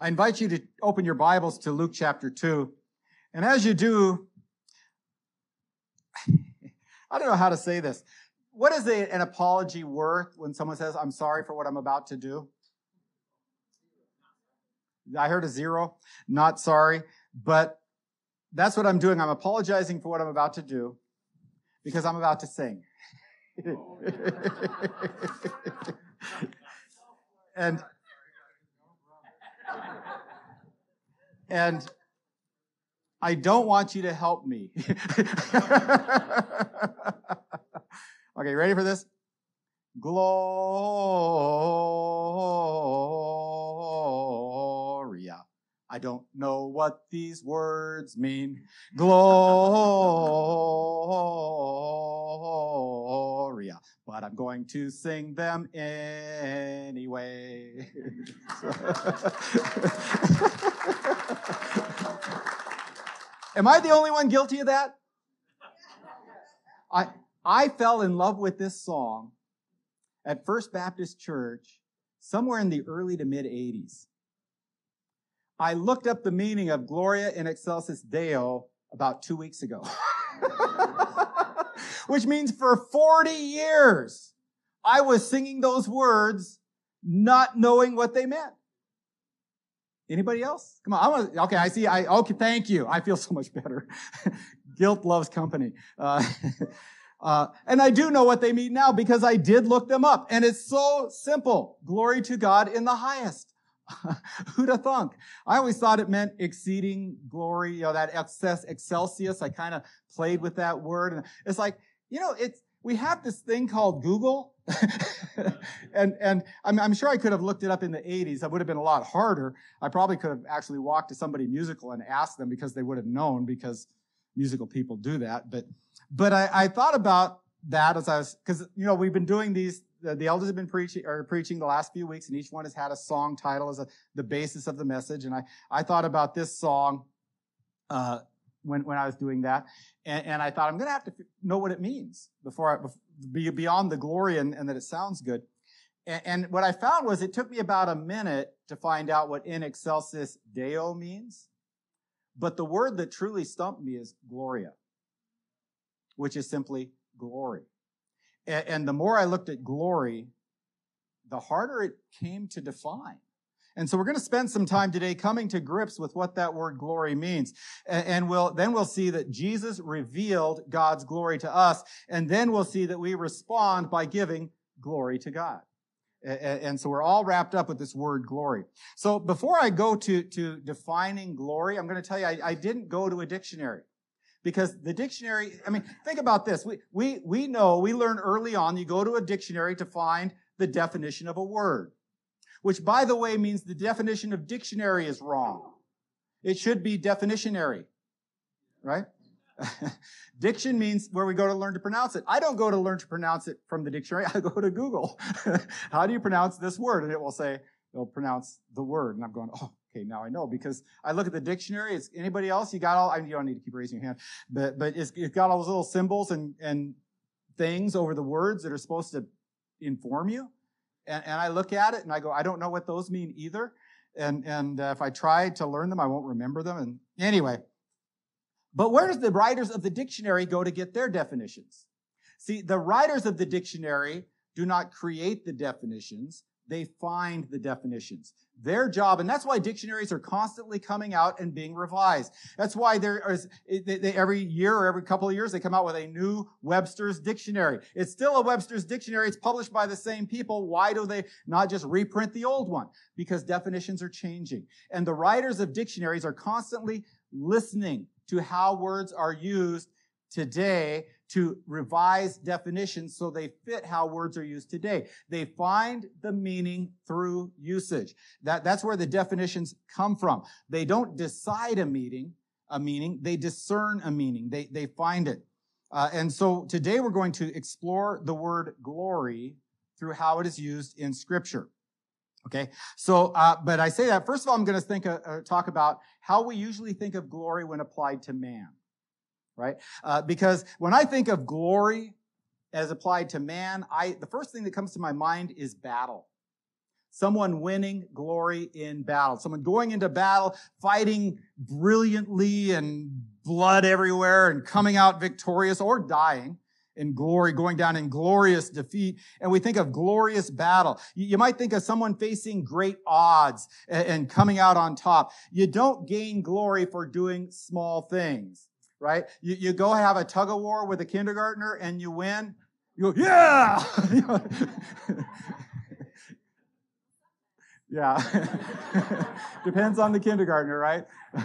I invite you to open your Bibles to Luke chapter 2. And as you do, I don't know how to say this. What is an apology worth when someone says, I'm sorry for what I'm about to do? I heard a zero, not sorry, but that's what I'm doing. I'm apologizing for what I'm about to do because I'm about to sing. Oh, and and I don't want you to help me. okay, ready for this? Gloria. I don't know what these words mean. Gloria. But I'm going to sing them anyway. Am I the only one guilty of that? I, I fell in love with this song at First Baptist Church somewhere in the early to mid 80s. I looked up the meaning of Gloria in Excelsis Deo about two weeks ago, which means for 40 years I was singing those words not knowing what they meant. Anybody else? Come on. I want okay. I see. I, okay. Thank you. I feel so much better. Guilt loves company. Uh, uh, and I do know what they mean now because I did look them up and it's so simple. Glory to God in the highest. Who'd have thunk? I always thought it meant exceeding glory, you know, that excess excelsis. I kind of played with that word and it's like, you know, it's, we have this thing called Google and and I'm, I'm, sure I could have looked it up in the 80s. That would have been a lot harder. I probably could have actually walked to somebody musical and asked them because they would have known because musical people do that. But but I, I thought about that as I was because you know we've been doing these. The, elders have been preaching or preaching the last few weeks, and each one has had a song title as a, the basis of the message. And I I thought about this song. Uh, when, when I was doing that. And, and I thought, I'm going to have to know what it means before I, be beyond the glory and, and that it sounds good. And, and, what I found was it took me about a minute to find out what in excelsis Deo means. But the word that truly stumped me is Gloria, which is simply glory. And, and the more I looked at glory, the harder it came to define. And so we're going to spend some time today coming to grips with what that word glory means. And we'll, then we'll see that Jesus revealed God's glory to us. And then we'll see that we respond by giving glory to God. And so we're all wrapped up with this word glory. So before I go to, to defining glory, I'm going to tell you, I, I didn't go to a dictionary because the dictionary, I mean, think about this. We, we, we know, we learn early on, you go to a dictionary to find the definition of a word which by the way means the definition of dictionary is wrong. It should be definitionary, right? Diction means where we go to learn to pronounce it. I don't go to learn to pronounce it from the dictionary. I go to Google. How do you pronounce this word? And it will say, it'll pronounce the word. And I'm going, oh, okay, now I know because I look at the dictionary. It's anybody else? You got all, I mean, you don't need to keep raising your hand, but, but it's, it's got all those little symbols and, and things over the words that are supposed to inform you. And, and I look at it and I go, I don't know what those mean either. And, and uh, if I try to learn them, I won't remember them. And anyway, but where does the writers of the dictionary go to get their definitions? See, the writers of the dictionary do not create the definitions. They find the definitions. Their job, and that's why dictionaries are constantly coming out and being revised. That's why there is, they, they, every year or every couple of years, they come out with a new Webster's dictionary. It's still a Webster's dictionary. It's published by the same people. Why do they not just reprint the old one? Because definitions are changing. And the writers of dictionaries are constantly listening to how words are used today to revise definitions so they fit how words are used today. They find the meaning through usage. That, that's where the definitions come from. They don't decide a meaning, a meaning, they discern a meaning. They, they find it. Uh, and so today we're going to explore the word glory through how it is used in scripture. Okay, so, uh, but I say that, first of all, I'm going to think, uh, uh, talk about how we usually think of glory when applied to man right? Uh, because when I think of glory as applied to man, I the first thing that comes to my mind is battle. someone winning glory in battle, someone going into battle, fighting brilliantly and blood everywhere and coming out victorious or dying in glory, going down in glorious defeat. And we think of glorious battle. You might think of someone facing great odds and coming out on top. You don't gain glory for doing small things, right? You, you go have a tug of war with a kindergartner and you win. You go, yeah! yeah. Depends on the kindergartner, right?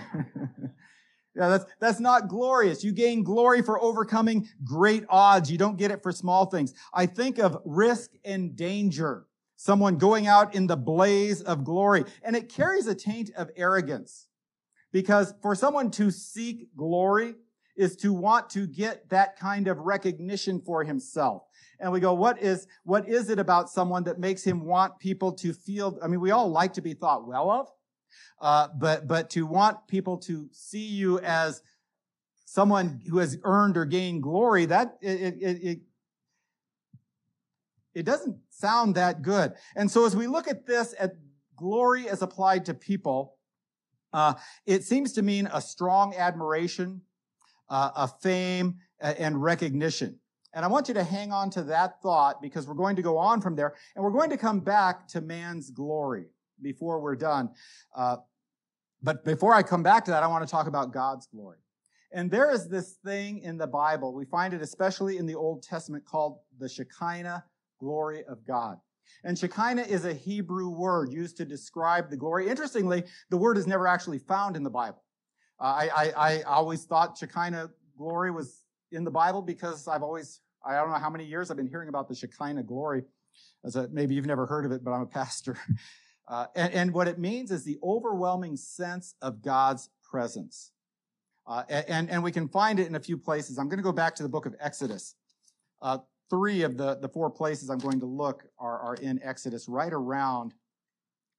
Yeah, that's, that's not glorious. You gain glory for overcoming great odds. You don't get it for small things. I think of risk and danger. Someone going out in the blaze of glory. And it carries a taint of arrogance. Because for someone to seek glory is to want to get that kind of recognition for himself. And we go, what is, what is it about someone that makes him want people to feel, I mean, we all like to be thought well of. Uh, but but to want people to see you as someone who has earned or gained glory, that it, it, it, it doesn't sound that good. And so as we look at this, at glory as applied to people, uh, it seems to mean a strong admiration, uh, a fame, and recognition. And I want you to hang on to that thought because we're going to go on from there and we're going to come back to man's glory before we're done. Uh, but before I come back to that, I want to talk about God's glory. And there is this thing in the Bible, we find it especially in the Old Testament called the Shekinah glory of God. And Shekinah is a Hebrew word used to describe the glory. Interestingly, the word is never actually found in the Bible. Uh, I, I, I always thought Shekinah glory was in the Bible because I've always, I don't know how many years I've been hearing about the Shekinah glory. As a, maybe you've never heard of it, but I'm a pastor. Uh, and, and, what it means is the overwhelming sense of God's presence. Uh, and, and we can find it in a few places. I'm going to go back to the book of Exodus. Three of the, the four places I'm going to look are, are in Exodus, right around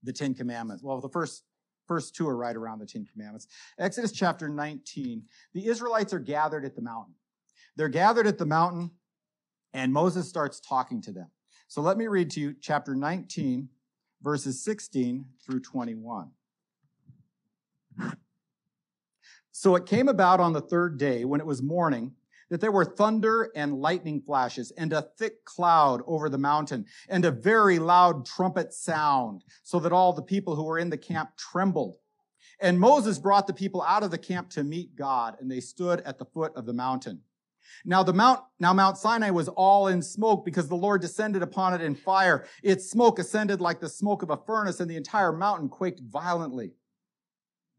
the Ten Commandments. Well, the first, first two are right around the Ten Commandments. Exodus chapter 19. The Israelites are gathered at the mountain. They're gathered at the mountain, and Moses starts talking to them. So let me read to you chapter 19 verses 16 through 21. So it came about on the third day, when it was morning, that there were thunder and lightning flashes and a thick cloud over the mountain and a very loud trumpet sound, so that all the people who were in the camp trembled. And Moses brought the people out of the camp to meet God, and they stood at the foot of the mountain. Now the mount, now Mount Sinai was all in smoke because the Lord descended upon it in fire. Its smoke ascended like the smoke of a furnace and the entire mountain quaked violently.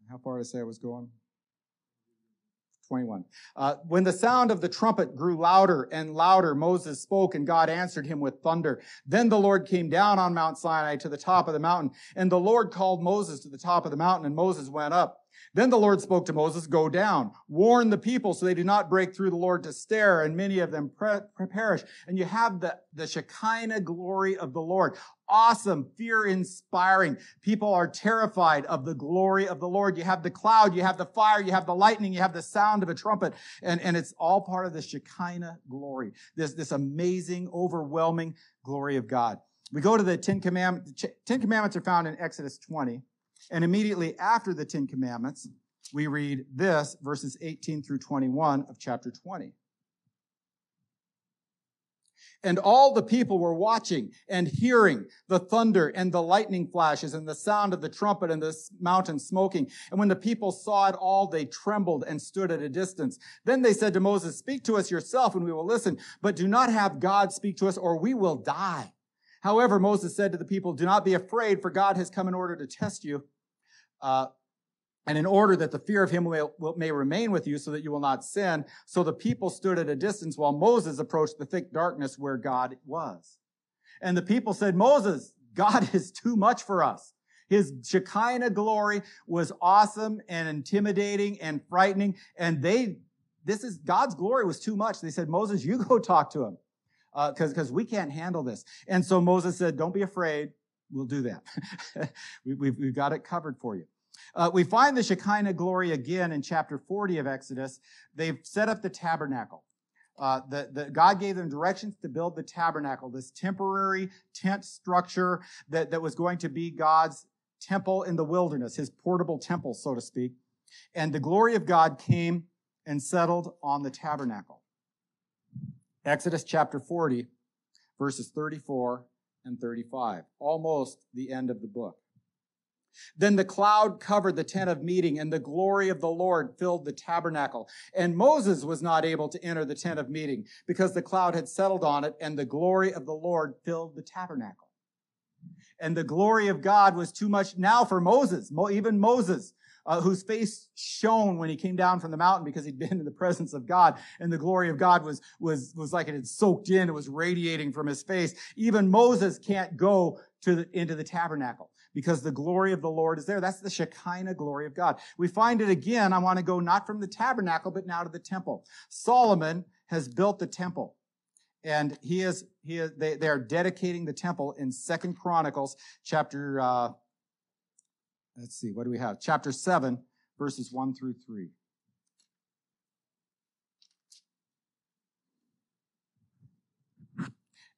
How far did I say I was going? 21. Uh, when the sound of the trumpet grew louder and louder, Moses spoke and God answered him with thunder. Then the Lord came down on Mount Sinai to the top of the mountain and the Lord called Moses to the top of the mountain and Moses went up. Then the Lord spoke to Moses, go down, warn the people so they do not break through the Lord to stare and many of them perish. And you have the, the Shekinah glory of the Lord. Awesome, fear inspiring. People are terrified of the glory of the Lord. You have the cloud, you have the fire, you have the lightning, you have the sound of a trumpet, and, and it's all part of the Shekinah glory. This, this amazing, overwhelming glory of God. We go to the Ten Commandments. Ten Commandments are found in Exodus 20. And immediately after the Ten Commandments, we read this, verses 18 through 21 of chapter 20. And all the people were watching and hearing the thunder and the lightning flashes and the sound of the trumpet and the mountain smoking. And when the people saw it all, they trembled and stood at a distance. Then they said to Moses, speak to us yourself and we will listen, but do not have God speak to us or we will die. However, Moses said to the people, do not be afraid for God has come in order to test you uh, and in order that the fear of him may, may remain with you so that you will not sin. So the people stood at a distance while Moses approached the thick darkness where God was. And the people said, Moses, God is too much for us. His Shekinah glory was awesome and intimidating and frightening. And they, this is, God's glory was too much. They said, Moses, you go talk to him. Uh, cause, cause we can't handle this. And so Moses said, don't be afraid. We'll do that. we, have we've got it covered for you. Uh, we find the Shekinah glory again in chapter 40 of Exodus. They've set up the tabernacle. uh, the, the, God gave them directions to build the tabernacle, this temporary tent structure that, that was going to be God's temple in the wilderness, his portable temple, so to speak. And the glory of God came and settled on the tabernacle. Exodus chapter 40, verses 34 and 35, almost the end of the book. Then the cloud covered the tent of meeting, and the glory of the Lord filled the tabernacle. And Moses was not able to enter the tent of meeting because the cloud had settled on it, and the glory of the Lord filled the tabernacle. And the glory of God was too much now for Moses, even Moses, uh, whose face shone when he came down from the mountain because he'd been in the presence of God, and the glory of God was was was like it had soaked in; it was radiating from his face. Even Moses can't go to the, into the tabernacle because the glory of the Lord is there. That's the Shekinah glory of God. We find it again. I want to go not from the tabernacle, but now to the temple. Solomon has built the temple. And he is, he is, they, they are dedicating the temple in Second Chronicles chapter, uh, let's see, what do we have? Chapter 7, verses 1 through 3.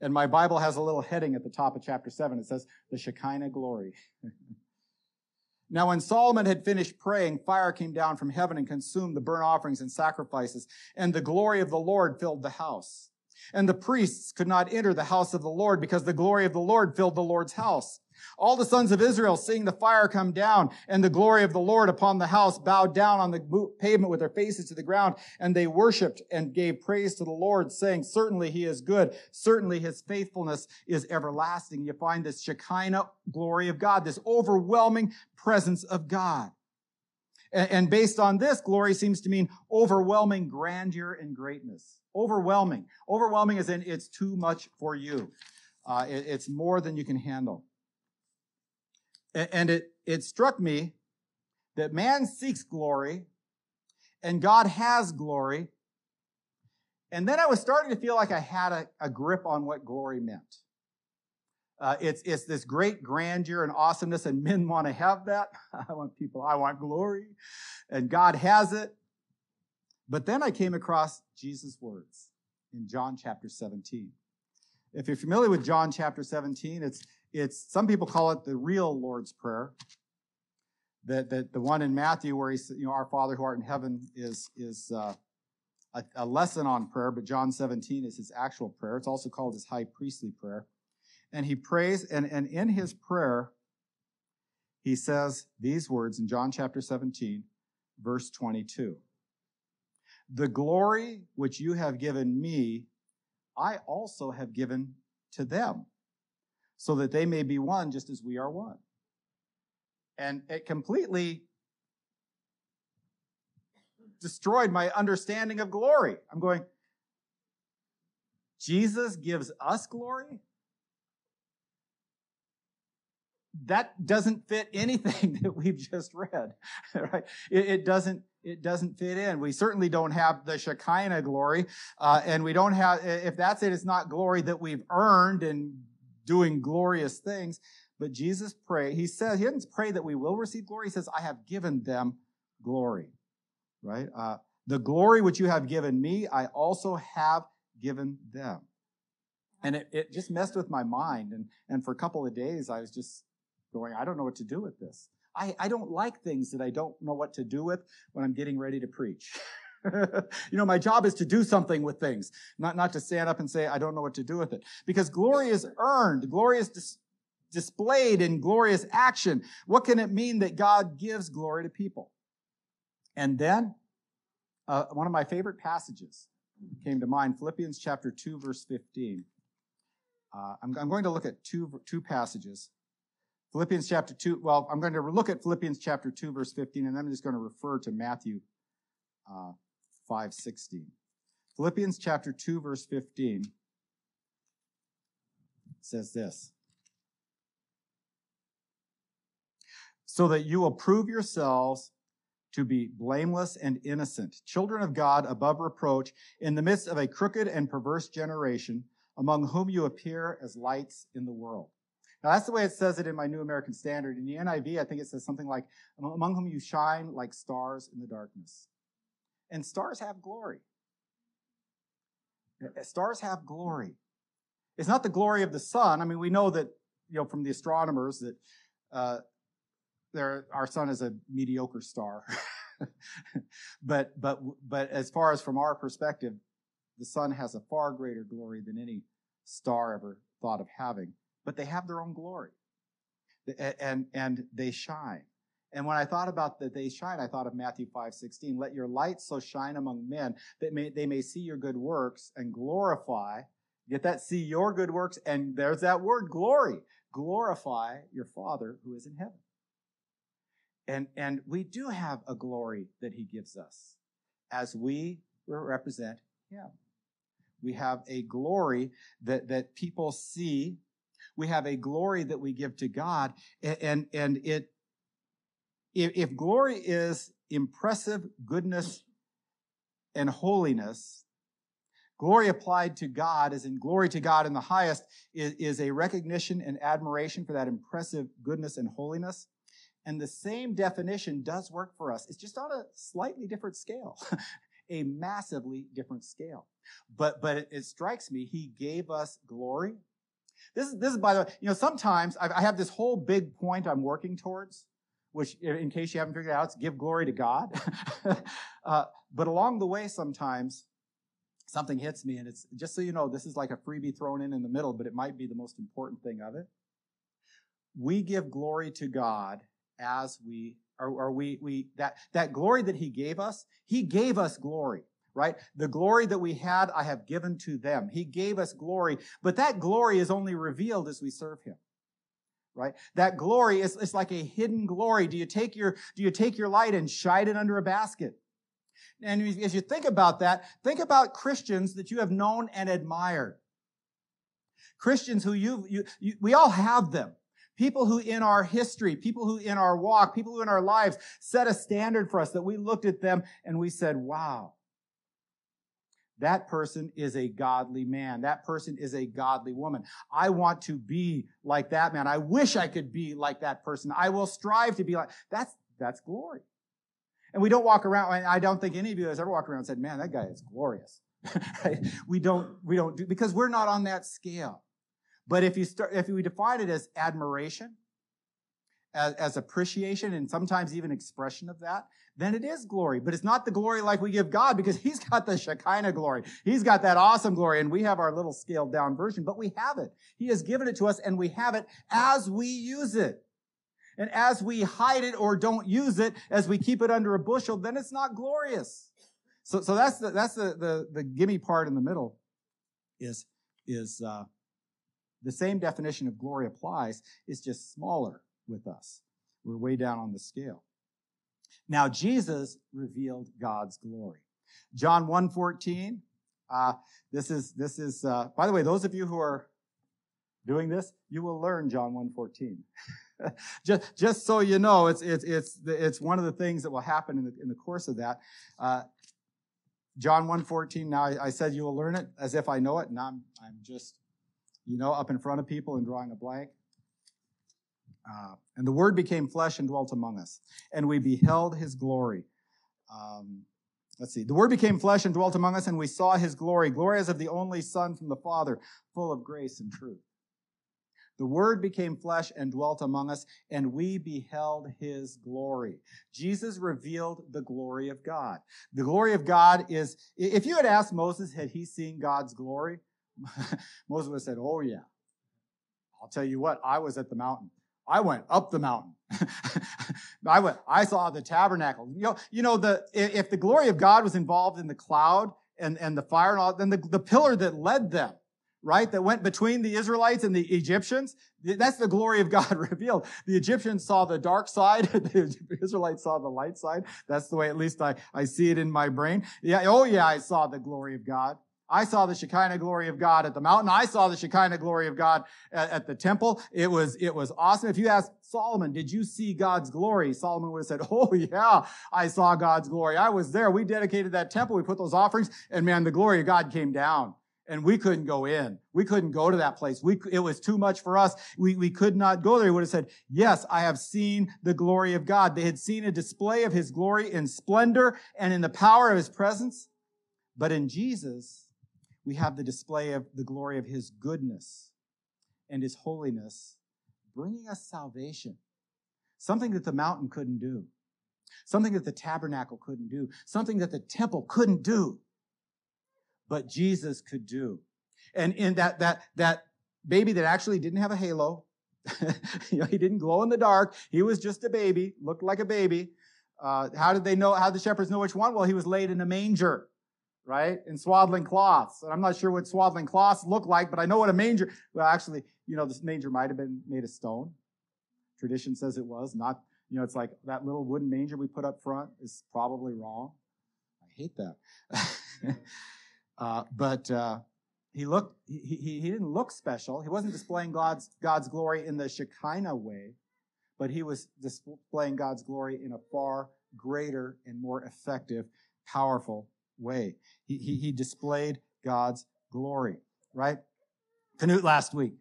And my Bible has a little heading at the top of chapter 7. It says, The Shekinah Glory. now, when Solomon had finished praying, fire came down from heaven and consumed the burnt offerings and sacrifices, and the glory of the Lord filled the house. And the priests could not enter the house of the Lord because the glory of the Lord filled the Lord's house. All the sons of Israel, seeing the fire come down and the glory of the Lord upon the house, bowed down on the pavement with their faces to the ground, and they worshiped and gave praise to the Lord, saying, Certainly he is good. Certainly his faithfulness is everlasting. You find this Shekinah glory of God, this overwhelming presence of God. And based on this, glory seems to mean overwhelming grandeur and greatness. Overwhelming. Overwhelming is in it's too much for you. Uh, it's more than you can handle. And it, it struck me that man seeks glory and God has glory. And then I was starting to feel like I had a, a grip on what glory meant. Uh, it's, it's this great grandeur and awesomeness, and men want to have that. I want people, I want glory. And God has it. But then I came across Jesus' words in John chapter 17. If you're familiar with John chapter 17, it's, it's some people call it the real Lord's Prayer. That, that the one in Matthew where he's, you know, our Father who art in heaven is, is uh, a, a lesson on prayer, but John 17 is his actual prayer. It's also called his high priestly prayer. And he prays, and, and in his prayer, he says these words in John chapter 17, verse 22. The glory which you have given me, I also have given to them so that they may be one just as we are one. And it completely destroyed my understanding of glory. I'm going, Jesus gives us glory? That doesn't fit anything that we've just read, right? It, it doesn't it doesn't fit in. We certainly don't have the Shekinah glory, uh, and we don't have. If that's it, it's not glory that we've earned and doing glorious things. But Jesus pray, he says, he doesn't pray that we will receive glory. He says, I have given them glory, right? Uh, the glory which you have given me, I also have given them. And it, it just messed with my mind. And, and for a couple of days, I was just going, I don't know what to do with this. I, I don't like things that I don't know what to do with when I'm getting ready to preach. you know, my job is to do something with things, not, not to stand up and say, I don't know what to do with it. Because glory is earned. Glory is dis- displayed in glorious action. What can it mean that God gives glory to people? And then, uh, one of my favorite passages came to mind, Philippians chapter 2, verse 15. Uh, I'm, I'm going to look at two, two passages. Philippians chapter 2, well, I'm going to look at Philippians chapter 2, verse 15, and then I'm just going to refer to Matthew uh, 5:16. Philippians chapter 2 verse 15 says this. So that you will prove yourselves to be blameless and innocent, children of God above reproach, in the midst of a crooked and perverse generation, among whom you appear as lights in the world. Now that's the way it says it in my New American Standard. In the NIV, I think it says something like, among whom you shine like stars in the darkness. And stars have glory. Stars have glory. It's not the glory of the sun. I mean, we know that, you know, from the astronomers that uh, there, our sun is a mediocre star. but, but, but as far as from our perspective, the sun has a far greater glory than any star ever thought of having. But they have their own glory. And, and they shine. And when I thought about that they shine, I thought of Matthew 5, 16. Let your light so shine among men that may, they may see your good works and glorify. Get that? See your good works. And there's that word, glory. Glorify your Father who is in heaven. And, and we do have a glory that he gives us as we represent him. We have a glory that, that people see. We have a glory that we give to God. And, and, and it, if, if glory is impressive goodness and holiness, glory applied to God, as in glory to God in the highest, is, is a recognition and admiration for that impressive goodness and holiness. And the same definition does work for us. It's just on a slightly different scale, a massively different scale. But, but it, it, strikes me, he gave us glory. This is, this is, by the way, you know, sometimes I, I have this whole big point I'm working towards, which, in case you haven't figured it out, it's give glory to God. uh, but along the way, sometimes something hits me, and it's just so you know, this is like a freebie thrown in in the middle, but it might be the most important thing of it. We give glory to God as we or, or we we that that glory that he gave us he gave us glory right the glory that we had i have given to them he gave us glory but that glory is only revealed as we serve him right? That glory is it's like a hidden glory. Do you take your do you take your light and shine it under a basket? And as you think about that think about christians that you have known and admired. Christians who you've you, you we all have them. People who in our history, people who in our walk, people who in our lives set a standard for us that we looked at them and we said, wow, that person is a godly man. That person is a godly woman. I want to be like that man. I wish I could be like that person. I will strive to be like, that's, that's glory. And we don't walk around, I don't think any of you has ever walked around and said, man, that guy is glorious. right? We don't, we don't do, because we're not on that scale. But if you start, if we define it as admiration, as, as, appreciation, and sometimes even expression of that, then it is glory. But it's not the glory like we give God because He's got the Shekinah glory. He's got that awesome glory, and we have our little scaled down version, but we have it. He has given it to us, and we have it as we use it. And as we hide it or don't use it, as we keep it under a bushel, then it's not glorious. So, so that's the, that's the, the, the gimme part in the middle is, is, uh, the same definition of glory applies, it's just smaller with us. We're way down on the scale. Now, Jesus revealed God's glory. John 1.14, uh, this is, this is, uh, by the way, those of you who are doing this, you will learn John 1.14. just, just so you know, it's, it's, it's, it's one of the things that will happen in the, in the course of that. Uh, John 1.14, now I, I, said you will learn it as if I know it, and I'm, I'm just you know, up in front of people and drawing a blank. Uh, and the Word became flesh and dwelt among us, and we beheld His glory. Um, let's see. The Word became flesh and dwelt among us, and we saw His glory, glory as of the only Son from the Father, full of grace and truth. The Word became flesh and dwelt among us, and we beheld His glory. Jesus revealed the glory of God. The glory of God is, if you had asked Moses, had he seen God's glory? Moses would have said, Oh, yeah. I'll tell you what, I was at the mountain. I went up the mountain. I went, I saw the tabernacle. You know, you know, the, if the glory of God was involved in the cloud and, and the fire and all, then the, the pillar that led them, right, that went between the Israelites and the Egyptians, that's the glory of God revealed. The Egyptians saw the dark side, the Israelites saw the light side. That's the way at least I, I see it in my brain. Yeah, oh yeah, I saw the glory of God. I saw the Shekinah glory of God at the mountain. I saw the Shekinah glory of God at, at, the temple. It was, it was awesome. If you ask Solomon, did you see God's glory? Solomon would have said, Oh yeah, I saw God's glory. I was there. We dedicated that temple. We put those offerings and man, the glory of God came down and we couldn't go in. We couldn't go to that place. We, it was too much for us. We, we could not go there. He would have said, yes, I have seen the glory of God. They had seen a display of his glory in splendor and in the power of his presence. But in Jesus, we have the display of the glory of his goodness and his holiness, bringing us salvation. Something that the mountain couldn't do. Something that the tabernacle couldn't do. Something that the temple couldn't do. But Jesus could do. And in that, that, that baby that actually didn't have a halo, you know, he didn't glow in the dark. He was just a baby, looked like a baby. Uh, how did they know? How did the shepherds know which one? Well, he was laid in a manger, right? In swaddling cloths. And I'm not sure what swaddling cloths look like, but I know what a manger. Well, actually, you know, this manger might have been made of stone. Tradition says it was not. You know, it's like that little wooden manger we put up front is probably wrong. I hate that. uh, but uh, he looked. He, he he didn't look special. He wasn't displaying God's God's glory in the Shekinah way but he was displaying God's glory in a far greater and more effective, powerful way. He, he, he displayed God's glory, right? Canute last week.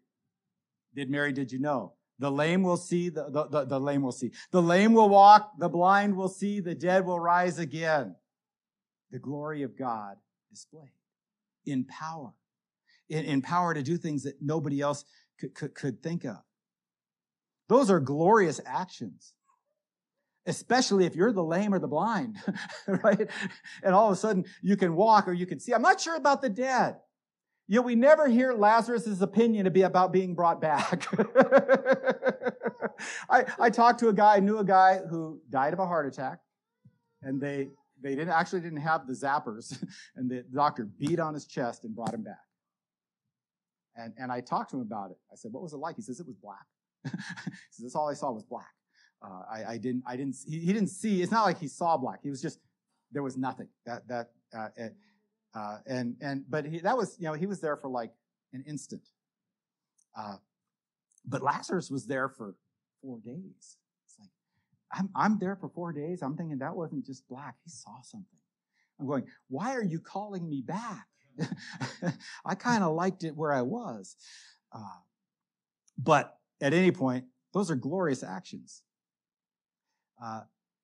Did Mary, did you know? The lame will see, the, the, the, the lame will see. The lame will walk, the blind will see, the dead will rise again. The glory of God displayed in power, in, in power to do things that nobody else could, could, could think of. Those are glorious actions. Especially if you're the lame or the blind, right? And all of a sudden you can walk or you can see. I'm not sure about the dead. Yet we never hear Lazarus' opinion to be about being brought back. I, I talked to a guy, I knew a guy who died of a heart attack, and they they didn't actually didn't have the zappers, and the doctor beat on his chest and brought him back. And and I talked to him about it. I said, "What was it like?" He says, "It was black." so that's all I saw was black. Uh, I, I, didn't, I didn't, he, he, didn't see, it's not like he saw black. He was just, there was nothing that, that, uh, uh, and, and, but he, that was, you know, he was there for like an instant. Uh, but Lazarus was there for four days. It's like, I'm, I'm there for four days. I'm thinking that wasn't just black. He saw something. I'm going, why are you calling me back? I kind of liked it where I was. Uh, but at any point, those are glorious actions. Uh,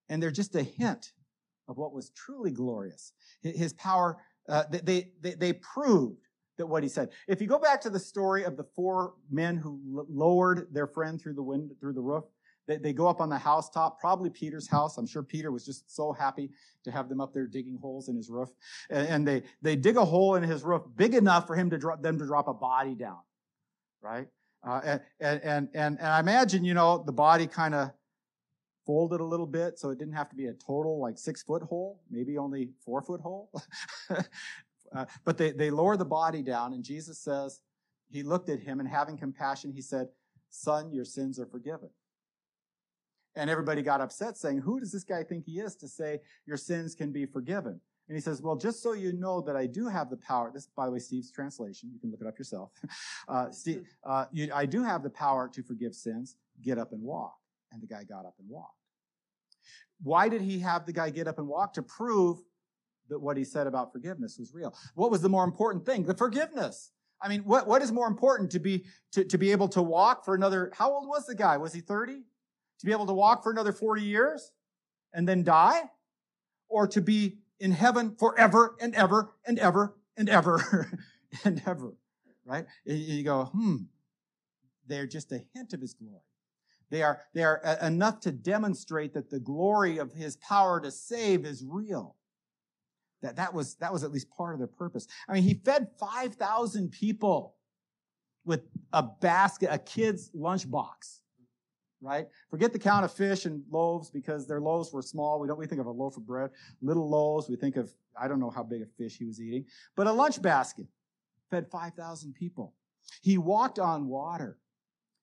and they're just a hint of what was truly glorious. His power, uh, they, they, they proved that what he said. If you go back to the story of the four men who lowered their friend through the wind, through the roof, they, they go up on the housetop, probably Peter's house. I'm sure Peter was just so happy to have them up there digging holes in his roof. And, and they, they dig a hole in his roof big enough for him to drop, them to drop a body down, right? Uh, and, and, and, and I imagine, you know, the body kind of folded a little bit so it didn't have to be a total like six foot hole, maybe only four foot hole. uh, but they, they lower the body down, and Jesus says, He looked at him and having compassion, He said, Son, your sins are forgiven. And everybody got upset saying, Who does this guy think he is to say your sins can be forgiven? And he says, Well, just so you know that I do have the power, this, by the way, Steve's translation, you can look it up yourself. Uh, Steve, uh, you, I do have the power to forgive sins. Get up and walk. And the guy got up and walked. Why did he have the guy get up and walk? To prove that what he said about forgiveness was real. What was the more important thing? The forgiveness. I mean, what, what is more important to be, to, to be able to walk for another, how old was the guy? Was he 30? To be able to walk for another 40 years and then die? Or to be in heaven forever and ever and ever and ever and ever, right? You go, hmm, they're just a hint of his glory. They are, they are enough to demonstrate that the glory of his power to save is real. That, that was, that was at least part of their purpose. I mean, he fed 5,000 people with a basket, a kid's lunchbox right? Forget the count of fish and loaves because their loaves were small. We don't we think of a loaf of bread, little loaves. We think of I don't know how big a fish he was eating, but a lunch basket fed 5,000 people. He walked on water.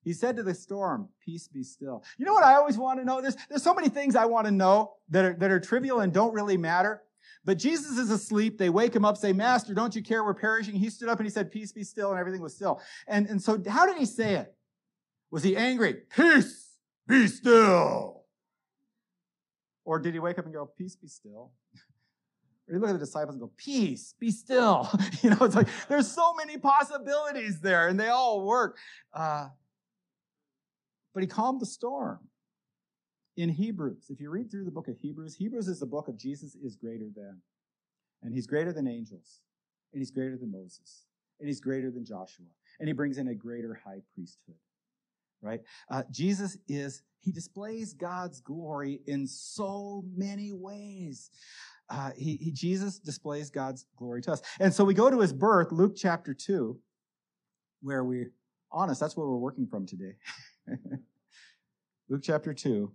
He said to the storm, Peace be still. You know what I always want to know? There's, there's so many things I want to know that are, that are trivial and don't really matter. But Jesus is asleep. They wake him up, say, Master, don't you care? We're perishing. He stood up and he said, Peace be still, and everything was still. And, and so, how did he say it? Was he angry? Peace be still. Or did he wake up and go, peace, be still? Or you look at the disciples and go, peace, be still. you know, it's like there's so many possibilities there and they all work. Uh, but he calmed the storm. In Hebrews, if you read through the book of Hebrews, Hebrews is the book of Jesus is greater than. And he's greater than angels. and he's greater than Moses, and he's greater than Joshua, and he brings in a greater high priesthood. Right? Uh, Jesus is, he displays God's glory in so many ways. Uh, he, he, Jesus displays God's glory to us. And so we go to his birth, Luke chapter 2, where we, honest, that's where we're working from today. Luke chapter 2.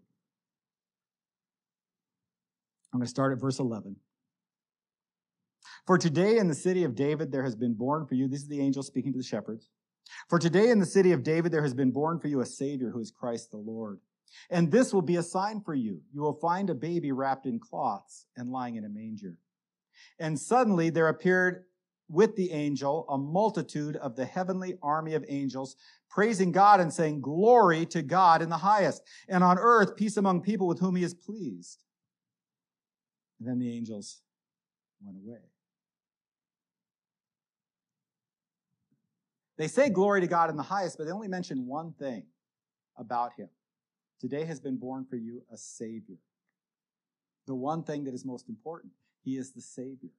I'm going to start at verse 11. For today in the city of David there has been born for you, this is the angel speaking to the shepherds. For today in the city of David there has been born for you a Savior who is Christ the Lord. And this will be a sign for you. You will find a baby wrapped in cloths and lying in a manger. And suddenly there appeared with the angel a multitude of the heavenly army of angels praising God and saying, Glory to God in the highest, and on earth peace among people with whom he is pleased. And then the angels went away. They say glory to God in the highest, but they only mention one thing about him. Today has been born for you a Savior. The one thing that is most important, he is the Savior.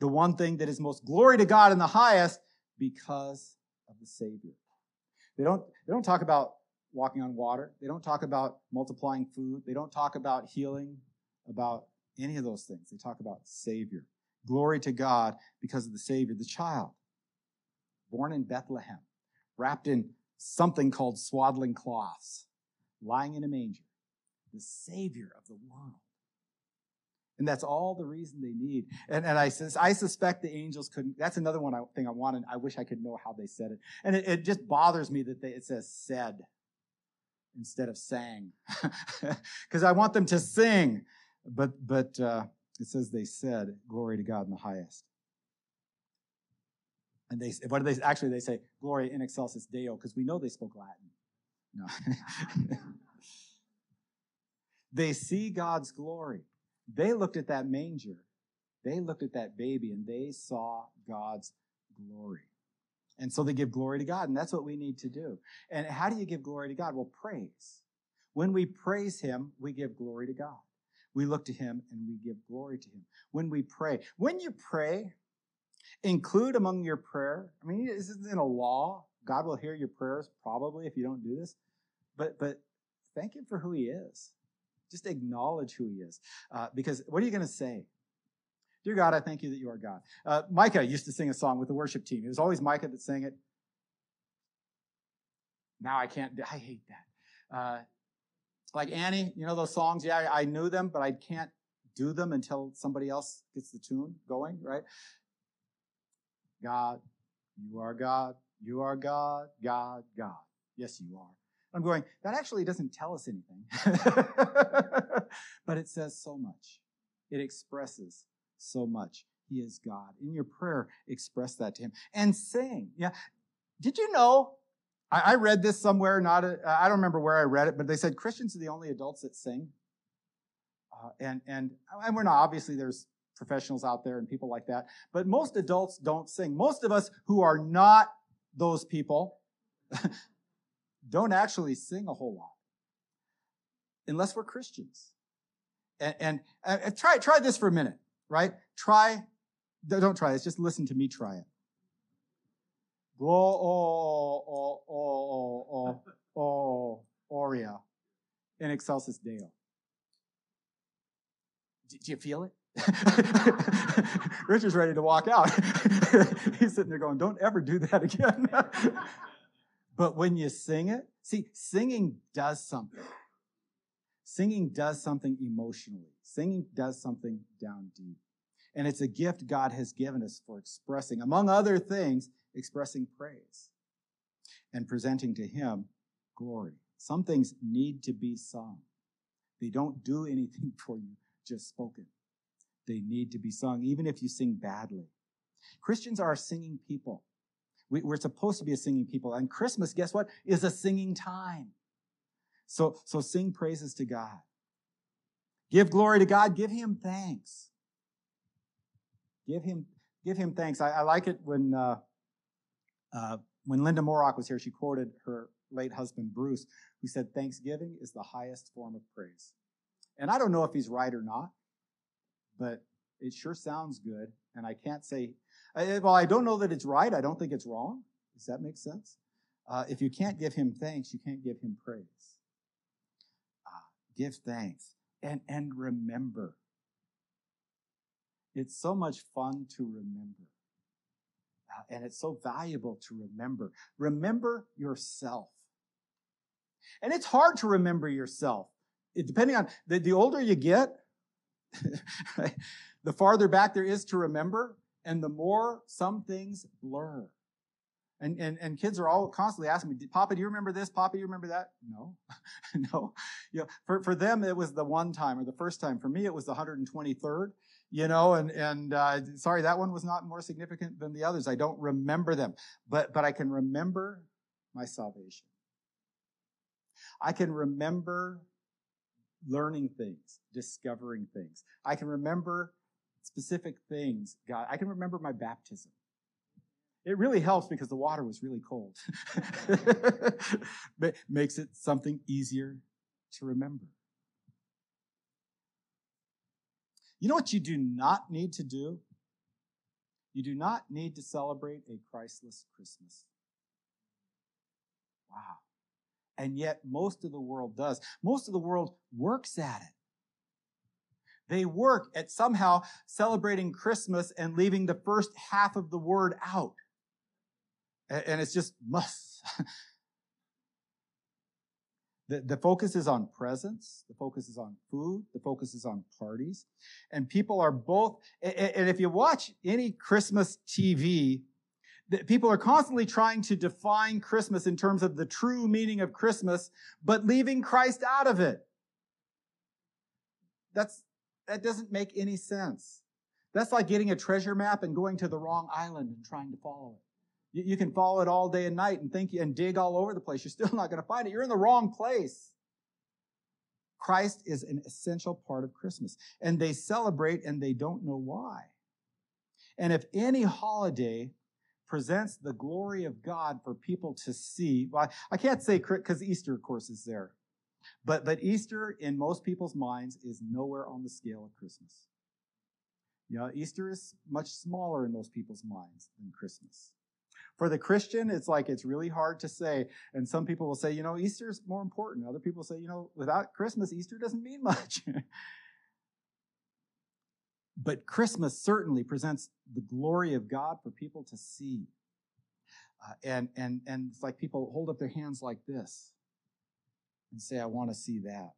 The one thing that is most glory to God in the highest because of the Savior. They don't, they don't talk about walking on water. They don't talk about multiplying food. They don't talk about healing, about any of those things. They talk about Savior. Glory to God because of the Savior, the child, born in Bethlehem, wrapped in something called swaddling cloths, lying in a manger, the Savior of the world. And that's all the reason they need. And, and I, I suspect the angels couldn't. That's another one I, thing I wanted. I wish I could know how they said it. And it, it just bothers me that they, it says said instead of sang. Because I want them to sing. But, but uh, it says they said, Glory to God in the highest. And they, what do they, actually, they say, Gloria in excelsis Deo, because we know they spoke Latin. No. they see God's glory. They looked at that manger. They looked at that baby and they saw God's glory. And so they give glory to God. And that's what we need to do. And how do you give glory to God? Well, praise. When we praise Him, we give glory to God. We look to Him and we give glory to Him. When we pray, when you pray, include among your prayer, I mean, this isn't in a law. God will hear your prayers probably if you don't do this. But, but thank Him for who He is. Just acknowledge who he is. Uh, because what are you going to say? Dear God, I thank you that you are God. Uh, Micah used to sing a song with the worship team. It was always Micah that sang it. Now I can't, I hate that. Uh, like Annie, you know those songs? Yeah, I, I knew them, but I can't do them until somebody else gets the tune going, right? God, you are God, you are God, God, God. Yes, you are. I'm going, that actually doesn't tell us anything. but it says so much. It expresses so much. He is God. In your prayer, express that to Him and sing. Yeah. Did you know? I, I read this somewhere, not, I don't remember where I read it, but they said Christians are the only adults that sing. Uh, and, and, and we're not, obviously, there's professionals out there and people like that, but most adults don't sing. Most of us who are not those people don't actually sing a whole lot unless we're Christians. And, and, and try, try this for a minute, right? Try, don't try this, just listen to me try it. Oh, oh, oh, oh, oh, oh, Aurea in excelsis Deo. Do you feel it? Richard's ready to walk out. He's sitting there going, Don't ever do that again. But when you sing it, see, singing does something. Singing does something emotionally. Singing does something down deep. And it's a gift God has given us for expressing, among other things, expressing praise and presenting to Him glory. Some things need to be sung. They don't do anything for you just spoken. They need to be sung, even if you sing badly. Christians are singing people. We, are supposed to be a singing people. And Christmas, guess what? Is a singing time. So, so sing praises to God. Give glory to God. Give him thanks. Give him, give him thanks. I, I like it when, uh, uh, when Linda Morrock was here, she quoted her late husband, Bruce, who said, Thanksgiving is the highest form of praise. And I don't know if he's right or not, but it sure sounds good. And I can't say I, well, I don't know that it's right. I don't think it's wrong. Does that make sense? Uh, if you can't give him thanks, you can't give him praise. Uh, give thanks and, and remember. It's so much fun to remember. Uh, and it's so valuable to remember. Remember yourself. And it's hard to remember yourself. It, depending on the, the older you get, the farther back there is to remember, and the more some things blur. And, and, and kids are all constantly asking me, Papa, do you remember this? Papa, do you remember that? No, no. You know, for, for them, it was the one time or the first time. For me, it was the 123rd, you know, and, and uh, sorry, that one was not more significant than the others. I don't remember them, but, but I can remember my salvation. I can remember learning things, discovering things. I can remember specific things, God. I can remember my baptism. It really helps because the water was really cold. but Makes it something easier to remember. You know what you do not need to do? You do not need to celebrate a Christless Christmas. Wow. And yet, most of the world does. Most of the world works at it. They work at somehow celebrating Christmas and leaving the first half of the word out. And it's just must. the, the focus is on presents. The focus is on food. The focus is on parties. And people are both, and if you watch any Christmas TV, people are constantly trying to define Christmas in terms of the true meaning of Christmas, but leaving Christ out of it. That's, that doesn't make any sense. That's like getting a treasure map and going to the wrong island and trying to follow it. You, you can follow it all day and night and think and dig all over the place. You're still not going to find it. You're in the wrong place. Christ is an essential part of Christmas. And they celebrate and they don't know why. And if any holiday presents the glory of God for people to see, well, I can't say because Easter, of course, is there. But, but Easter in most people's minds is nowhere on the scale of Christmas. You know, Easter is much smaller in most people's minds than Christmas. For the Christian, it's like it's really hard to say. And some people will say, you know, Easter is more important. Other people say, you know, without Christmas, Easter doesn't mean much. but Christmas certainly presents the glory of God for people to see. Uh, and, and, and it's like people hold up their hands like this and say, I want to see that.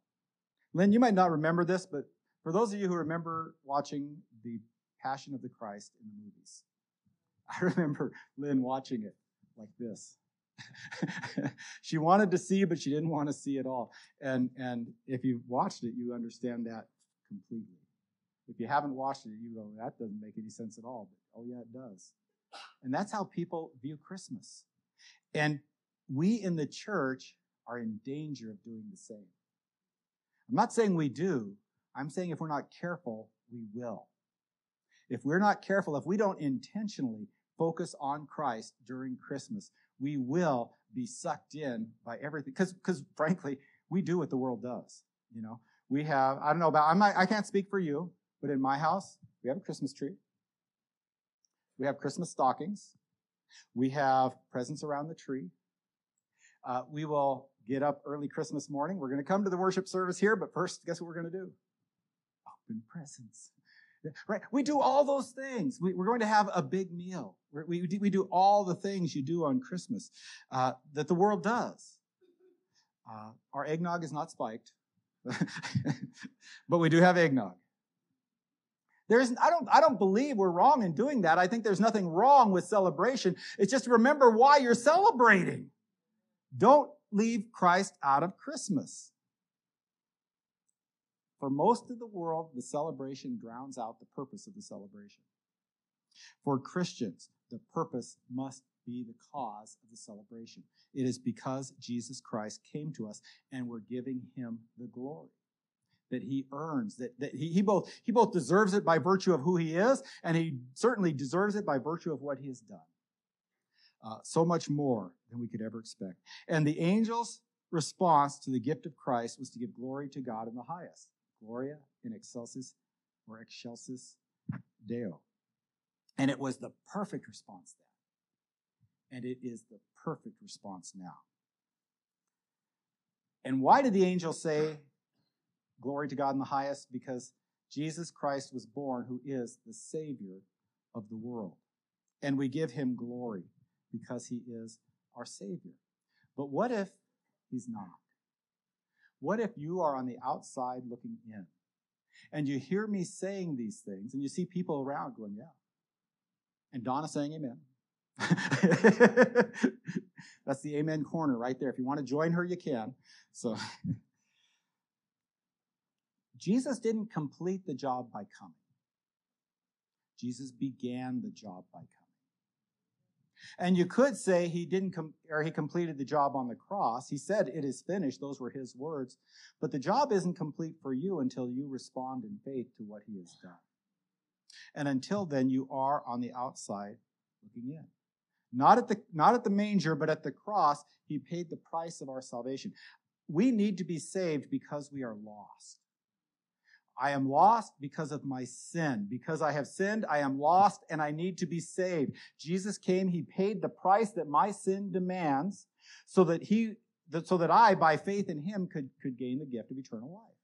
Lynn, you might not remember this, but for those of you who remember watching the Passion of the Christ in the movies, I remember Lynn watching it like this. she wanted to see, but she didn't want to see at all. And, and if you've watched it, you understand that completely. If you haven't watched it, you go, that doesn't make any sense at all. But oh, yeah, it does. And that's how people view Christmas. And we in the church are in danger of doing the same. I'm not saying we do. I'm saying if we're not careful, we will. If we're not careful, if we don't intentionally focus on Christ during Christmas, we will be sucked in by everything. Because, because frankly, we do what the world does. You know, we have, I don't know about, I'm not, I can't speak for you, but in my house, we have a Christmas tree. We have Christmas stockings. We have presents around the tree. Uh, we will get up early Christmas morning. We're going to come to the worship service here, but first, guess what we're going to do? Open presents. Right? We do all those things. We, are going to have a big meal. We, we, we, do all the things you do on Christmas uh, that the world does. Uh, our eggnog is not spiked, but we do have eggnog. There's, I don't, I don't believe we're wrong in doing that. I think there's nothing wrong with celebration. It's just remember why you're celebrating. Don't leave Christ out of Christmas. For most of the world, the celebration drowns out the purpose of the celebration. For Christians, the purpose must be the cause of the celebration. It is because Jesus Christ came to us and we're giving him the glory that he earns, that, that he, he, both, he both deserves it by virtue of who he is, and he certainly deserves it by virtue of what he has done. Uh, so much more than we could ever expect. And the angel's response to the gift of Christ was to give glory to God in the highest. Gloria in excelsis or excelsis Deo. And it was the perfect response then. And it is the perfect response now. And why did the angel say, Glory to God in the highest? Because Jesus Christ was born, who is the Savior of the world. And we give him glory because he is our Savior. But what if he's not? What if you are on the outside looking in and you hear me saying these things and you see people around going, yeah. And Donna saying amen. That's the amen corner right there. If you want to join her, you can. So Jesus didn't complete the job by coming. Jesus began the job by coming. And you could say he didn't com- or he completed the job on the cross. He said it is finished. Those were his words. But the job isn't complete for you until you respond in faith to what he has done. And until then you are on the outside looking in. Not at the not at the manger, but at the cross, he paid the price of our salvation. We need to be saved because we are lost. I am lost because of my sin. Because I have sinned, I am lost and I need to be saved. Jesus came, he paid the price that my sin demands so that he, so that I, by faith in him, could, could gain the gift of eternal life.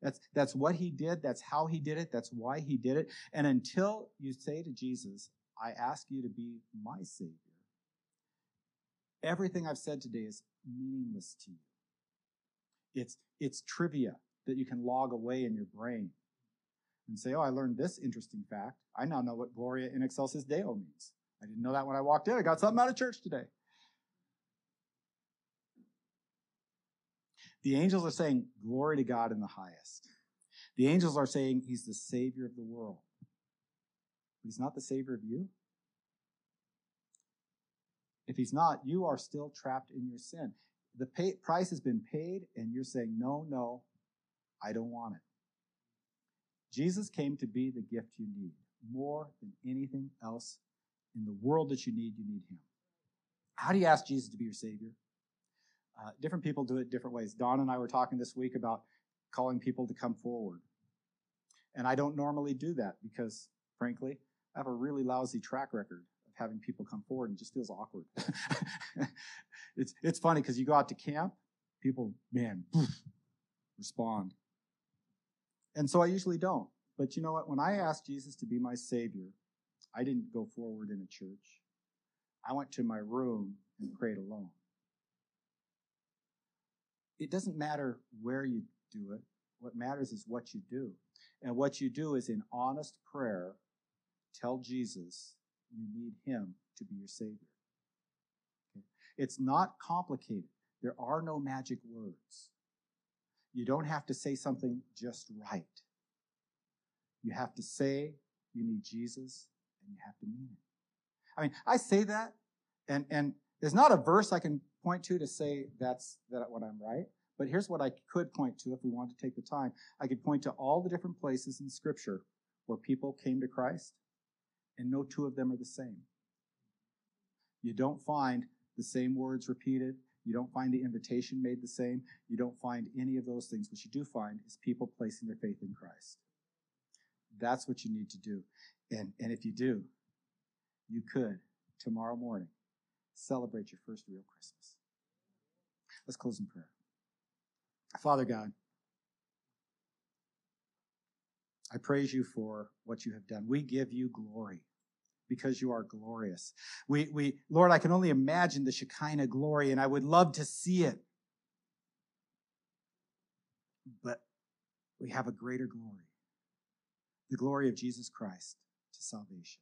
That's, that's what he did. That's how he did it. That's why he did it. And until you say to Jesus, I ask you to be my Savior, everything I've said today is meaningless to you. It's, it's trivia that you can log away in your brain and say, oh, I learned this interesting fact. I now know what Gloria in Excelsis Deo means. I didn't know that when I walked in. I got something out of church today. The angels are saying, Glory to God in the highest. The angels are saying He's the Savior of the world. He's not the Savior of you. If He's not, you are still trapped in your sin. The pay, price has been paid, and you're saying, No, no, I don't want it. Jesus came to be the gift you need more than anything else in the world that you need. You need Him. How do you ask Jesus to be your Savior? Uh, different people do it different ways. Don and I were talking this week about calling people to come forward. And I don't normally do that because, frankly, I have a really lousy track record of having people come forward and just feels awkward. it's, it's funny because you go out to camp, people, man, respond. And so I usually don't. But you know what? When I asked Jesus to be my Savior, I didn't go forward in a church. I went to my room and prayed alone. It doesn't matter where you do it. What matters is what you do. And what you do is in honest prayer, tell Jesus you need him to be your Savior. It's not complicated. There are no magic words. You don't have to say something just right. You have to say you need Jesus and you have to mean it. I mean, I say that and, and there's not a verse I can point to to say that's that what I'm right. But here's what I could point to if we want to take the time. I could point to all the different places in scripture where people came to Christ and no two of them are the same. You don't find the same words repeated. You don't find the invitation made the same. You don't find any of those things. What you do find is people placing their faith in Christ. That's what you need to do. And, and if you do, you could, tomorrow morning, celebrate your first real Christmas. Let's close in prayer. Father God, I praise you for what you have done. We give you glory because you are glorious. We, we, Lord, I can only imagine the Shekinah glory and I would love to see it. But we have a greater glory the glory of Jesus Christ to salvation.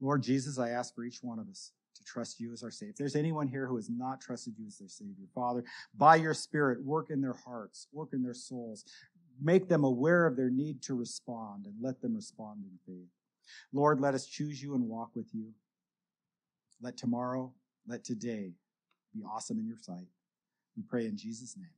Lord Jesus, I ask for each one of us to trust you as our Savior. If there's anyone here who has not trusted you as their Savior, Father, by your Spirit, work in their hearts, work in their souls, make them aware of their need to respond, and let them respond in faith. Lord, let us choose you and walk with you. Let tomorrow, let today be awesome in your sight. We pray in Jesus' name.